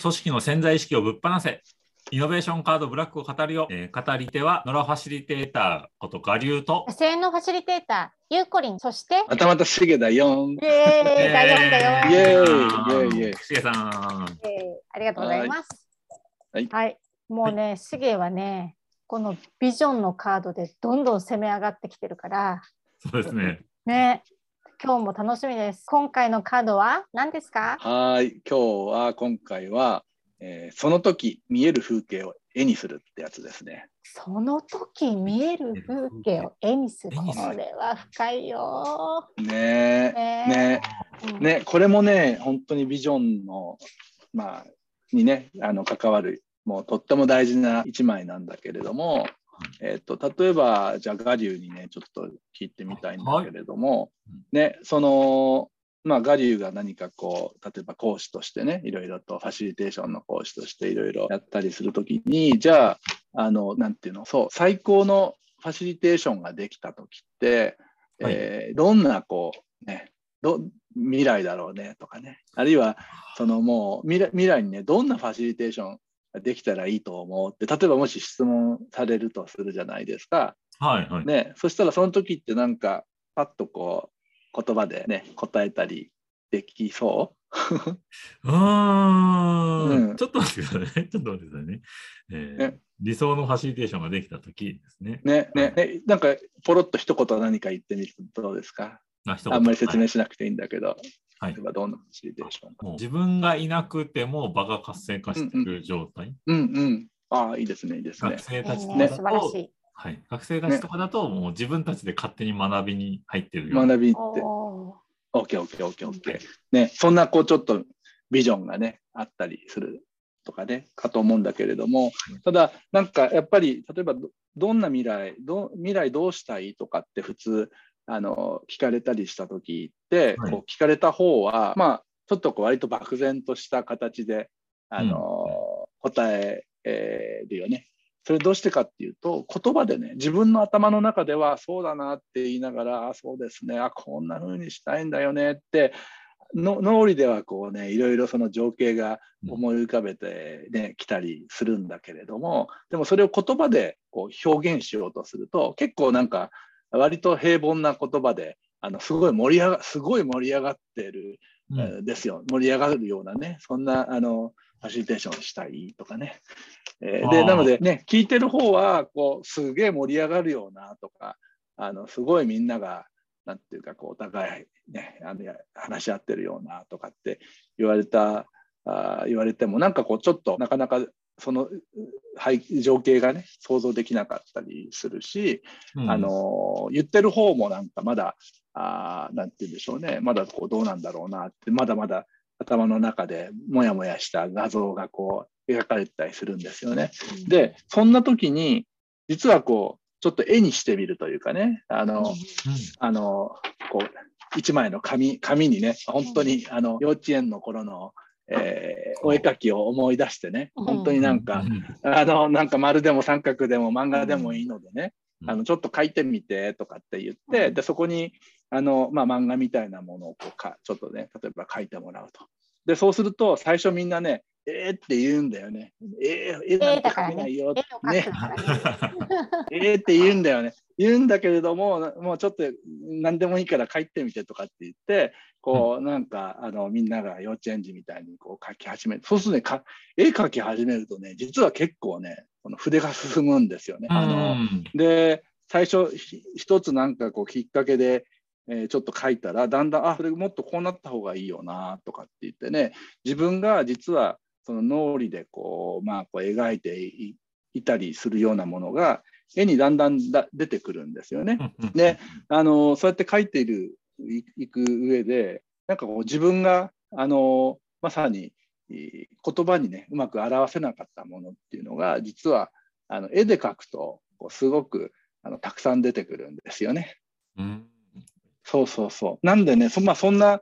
組織の潜在意識をぶっ放せ。イノベーションカードブラックを語るよ。えー語り手は、ノラファシリテーターこと我流と、野生のファシリテーター、ゆうこりん、そして、またまたしげだよん。イエーイ、第4だよ。イエーイイエイーイイエーイしげさん。えーありがとうございます。はいもうね、しげはね、このビジョンのカードでどんどん攻め上がってきてるから、そうですね。ね、今日も楽しみです。今回のカードは何ですか？はーい。今日は、今回は、えーその時見える風景を絵にするってやつですね。その時見える風景を絵にする？これは深いよ。ねねね、これもね、本当にビジョンの、まあ、にね、あの関わる、もうとっても大事な一枚なんだけれども、えっと例えば、じゃあ、ガリュウにね、ちょっと聞いてみたいんだけれども、ね、その、まあ、ガリュウが何かこう、例えば講師としてね、いろいろとファシリテーションの講師としていろいろやったりするときに、じゃあ、あの、なんていうの、そう、最高のファシリテーションができたときって、はい。えーどんなこう、ね、ど未来だろうねとかね、あるいはそのもう未来未来にね、どんなファシリテーションができたらいいと思うって、例えばもし質問されるとするじゃないですか。はいはい。ね、そしたらその時ってなんか、パッとこう、言葉でね、答えたりできそう？ーうんん。ちょっと待ってくださいね。ちょっと待ってくださいね。えーね理想のファシリテーションができたときですね。ね、ね、ねなんかポロッと一言何か言ってみるとどうですか？あ一言あんまり説はい明しなくていいんだけど、はいどんなファシリテーションか？もう自分がいなくても場が活性化している状態？うんうん。ああ、いいですね、いいですね学。生たちとねかだと、素晴らしい。はい、学生たちとかだと、もう自分たちで勝手に学びに入ってるような。学びって。おー OK、OK、OK、OK。ね、そんなこうちょっとビジョンがね、あったりするとかね、かと思うんだけれども、ただ、なんかやっぱり、例えばどどんな未来ど、未来どうしたいとかって普通、あの聞かれたりした時って、はい。こう聞かれた方は、まあ、ちょっとこう割と漠然とした形で、あの答ええーるよね。それどうしてかっていうと言葉でね自分の頭の中ではそうだなって言いながらあそうですね。あこんな風にしたいんだよねっての脳裏ではこうねいろいろその情景が思い浮かべてね、来たりするんだけれどもでもそれを言葉でこう表現しようとすると結構なんか割と平凡な言葉であのすごい盛り上がすごい盛り上がってるうんえーですよ。盛り上がるようなね、そんなあのファシリテーションしたいとかね。えーでなのでね、聞いてる方はこうすげえ盛り上がるようなとか、あのすごいみんなが、なんていうかこうお互い、ね、あのや話し合ってるようなとかって言われた、あー言われても、なんかこうちょっとなかなかその背情景がね、想像できなかったりするし、うん。あの言ってる方もなんかまだ、あーなんて言うんでしょうね、まだこうどうなんだろうなって、まだまだ頭の中でもやもやした画像がこう描かれてたりするんですよね。で、そんな時に、実はこう、ちょっと絵にしてみるというかね、あの、うん。あの、こう、一枚の紙、紙にね、本当に、あの、幼稚園の頃の、えーお絵描きを思い出してね、うん本当になんか、あの、なんか丸でも三角でも漫画でもいいのでね、うんあの、ちょっと書いてみてとかって言って、うんで、そこに、あの、まあ、漫画みたいなものをこうか、ちょっとね、例えば書いてもらうと。で、そうすると、最初みんなね、えーって言うんだよね。えー、絵なんて描けないよ。ね。えーって言うんだよね。言うんだけれども、もうちょっと何でもいいから書いてみてとかって言って、こう、なんか、あの、みんなが幼稚園児みたいにこう書き始める。そうするとね、か絵描き始めるとね、実は結構ね、この筆が進むんですよね。あの、うんで、最初、ひ一つなんかこうきっかけで、えーちょっと書いたら、だんだん、あ、それもっとこうなった方がいいよな、とかって言ってね、自分が実はその脳裏でこう、まあ、こう描いていいたりするようなものが、絵にだんだんだ出てくるんですよね。で、あのそうやって書いているいいく上で、なんかこう自分があのまさにい言葉にねうまく表せなかったものっていうのが実はあの絵で描くとこうすごくあのたくさん出てくるんですよね。うんそうそうそう。なんでね、そ,、まあ、そんな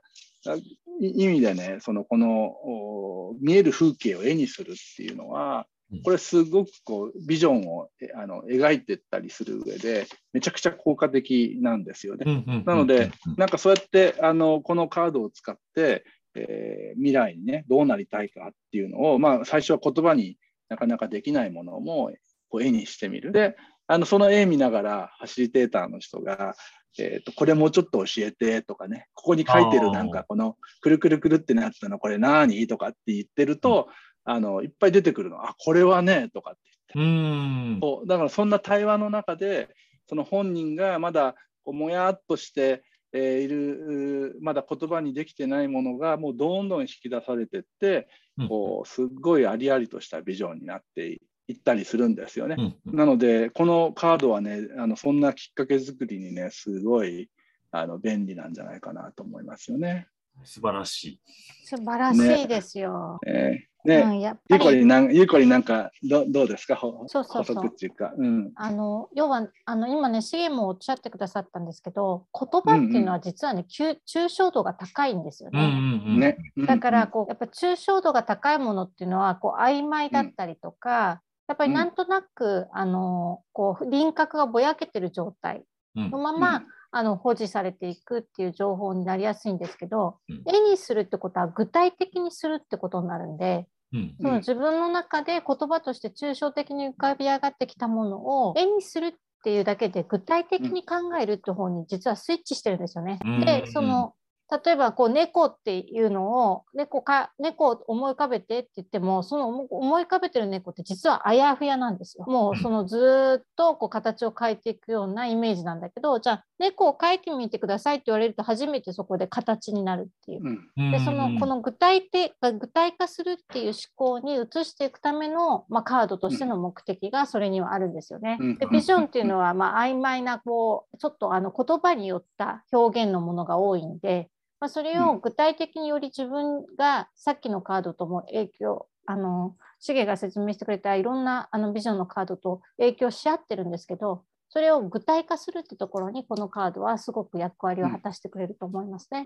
意味でね、そのこのお見える風景を絵にするっていうのはうん、これすごくこうビジョンをえあの描いていったりする上で、めちゃくちゃ効果的なんですよね。なので、なんかそうやってあのこのカードを使って、えー、未来にねどうなりたいかっていうのを、まあ、最初は言葉になかなかできないものもこう絵にしてみる。であのその絵見ながらファシリテーターの人が、えーと、これもうちょっと教えてとかねここに書いてるなんかこのくるくるくるってなったのこれ何？とかって言ってると、うん、あのいっぱい出てくるのあこれはねとかって言ってうんそうだからそんな対話の中でその本人がまだこうもやっとしてえー、いるまだ言葉にできてないものがもうどんどん引き出されていって、うん、こうすっごいありありとしたビジョンになっていったりするんですよね。うん、なのでこのカードはねあのそんなきっかけ作りにねすごいあの便利なんじゃないかなと思いますよね。素晴らしい。素晴らしいですよ。ねね、うん、やっぱり。ゆうこりなんゆうこりなんかどどうですか？そうそうそう。っていうか、うん、あの要はあの今ねしげもおっしゃってくださったんですけど言葉っていうのは実はね、うんうん、抽象度が高いんですよね。うんうんね。だからこうやっぱ抽象度が高いものっていうのはこう曖昧だったりとか、やっぱりなんとなく、あのこう輪郭がぼやけてる状態のまま、あの保持されていくっていう情報になりやすいんですけど、うん、絵にするってことは具体的にするってことになるんで、うん、その自分の中で言葉として抽象的に浮かび上がってきたものを絵にするっていうだけで具体的に考えるって方に実はスイッチしてるんですよね。でその例えばこう猫っていうのを猫か猫を思い浮かべてって言ってもその思い浮かべてる猫って実はあやふやなんですよ。もうそのずっとこう形を変えていくようなイメージなんだけどじゃあ猫を描いてみてくださいって言われると初めてそこで形になるっていう。でそのこの具体的具体化するっていう思考に移していくための、まあ、カードとしての目的がそれにはあるんですよね。でビジョンっていうのはまあ曖昧なこうちょっとあの言葉によった表現のものが多いんで。まあ、それを具体的により自分がさっきのカードとも影響あのシゲが説明してくれたいろんなあのビジョンのカードと影響し合ってるんですけどそれを具体化するってところにこのカードはすごく役割を果たしてくれると思いますね。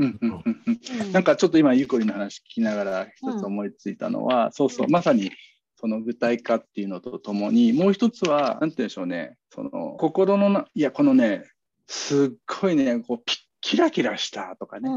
なんかちょっと今ゆうこりの話聞きながら一つ思いついたのは、うん、そうそうまさにその具体化っていうのとともにもう一つは何て言うんでしょうねその心のないやこのねすっごいねこうピッキラキラしたとかね、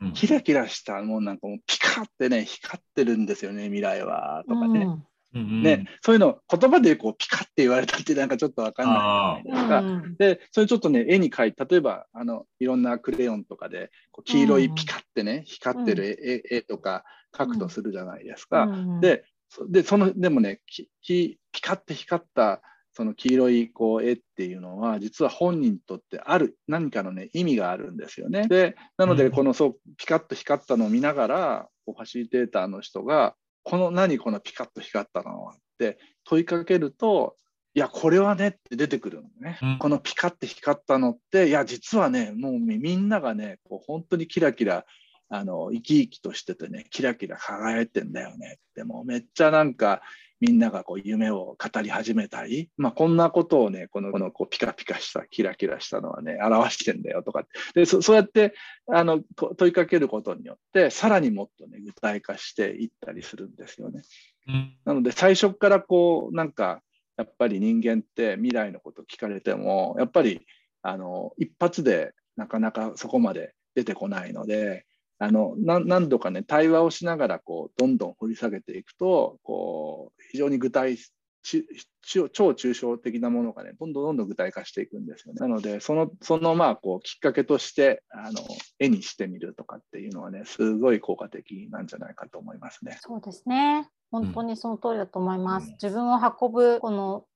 うん、キラキラしたもうなんかもうピカってね光ってるんですよね未来はとかね。うん、ね、そういうの言葉でこうピカって言われたってなんかちょっと分かんないじゃな。いですか。でそれちょっとね絵に描いて例えばあのいろんなクレヨンとかでこう黄色いピカってね、光ってる絵,、絵とか描くとするじゃないですか。ででそのでもねピカって光ったその黄色いこう絵っていうのは実は本人にとってある何かのね意味があるんですよね。でなのでこのそうピカッと光ったのを見ながらこうファシリテーターの人がこの何このピカッと光ったのはって問いかけるといやこれはねって出てくるのね、うん、このピカッて光ったのっていや実はねもうみんながねこう本当にキラキラあの生き生きとしててねキラキラ輝いてんだよねってもうめっちゃなんかみんながこう夢を語り始めたり、まあ、こんなことをねこのこのこうピカピカしたキラキラしたのはね表してんだよとかでそそうやってあの問いかけることによってさらにもっとね具体化していったりするんですよね。うん、なので最初からこうなんかやっぱり人間って未来のこと聞かれてもやっぱりあの一発でなかなかそこまで出てこないのであの何度かね対話をしながらこうどんどん掘り下げていくとこう非常に具体超抽象的なものがねどんどんどんどん具体化していくんですよね。なのでそのそのまあこうきっかけとしてあの絵にしてみるとかっていうのはねすごい効果的なんじゃないかと思いますね。そうですね本当にその通りだと思います。うん、自分を運ぶこの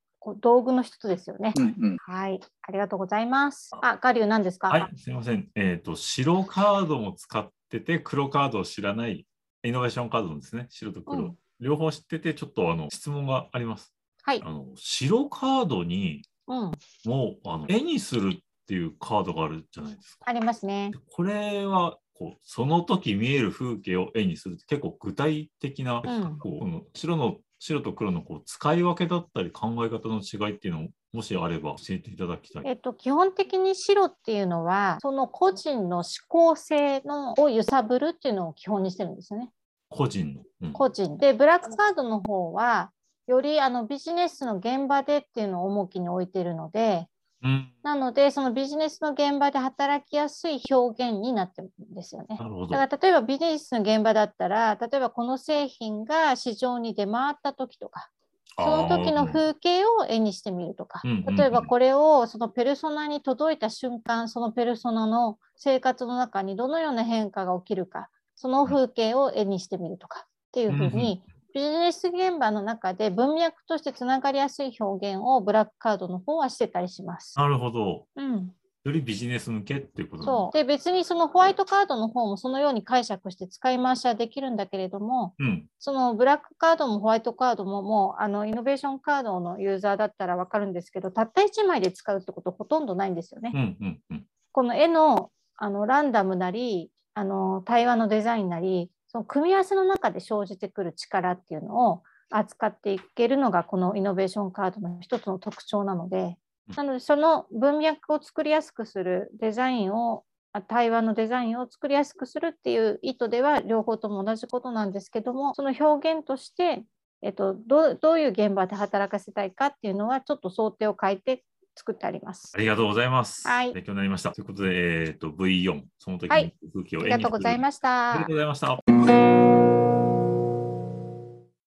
道具の一つですよね、うんうん。はい、ありがとうございます。あ、ガリュウ何ですか？はい、すみません。えっ、ー、と白カードも使ってて黒カードを知らないイノベーションカードですね。白と黒、うん、両方知っててちょっとあの質問があります。はい。あの白カードに、うん、もうあの絵にするっていうカードがあるじゃないですか。ありますね。これはこうその時見える風景を絵にするって結構具体的な、うん、こう白の白と黒のこう使い分けだったり考え方の違いっていうのをもしあれば教えていただきたい。えっと、基本的に白っていうのはその個人の思考性のを揺さぶるっていうのを基本にしてるんですよね。個人の、うん、個人でブラックカードの方はよりあのビジネスの現場でっていうのを重きに置いているのでうん、なのでそのビジネスの現場で働きやすい表現になってるんですよね。だから例えばビジネスの現場だったら例えばこの製品が市場に出回った時とかその時の風景を絵にしてみるとか、例えばこれをそのペルソナに届いた瞬間そのペルソナの生活の中にどのような変化が起きるかその風景を絵にしてみるとかっていうふうに、ビジネス現場の中で文脈としてつながりやすい表現をブラックカードの方はしてたりします。なるほど。うん。よりビジネス向けっていうことそうで別にそのホワイトカードの方もそのように解釈して使い回しはできるんだけれども、うん、そのブラックカードもホワイトカードももうあのイノベーションカードのユーザーだったら分かるんですけどたった1枚で使うってことほとんどないんですよね。うんうんうん、この絵のあのランダムなりあの対話のデザインなりその組み合わせの中で生じてくる力っていうのを扱っていけるのがこのイノベーションカードの一つの特徴なので、なのでその文脈を作りやすくするデザインを対話のデザインを作りやすくするっていう意図では両方とも同じことなんですけどもその表現として、えっと、どどういう現場で働かせたいかっていうのはちょっと想定を変えて作ってあります。ありがとうございます。はい。勉強になりました。ということで、えっ、ー、と、V4、その時の風景を、はい、ありがとうございました。ありがとうございました。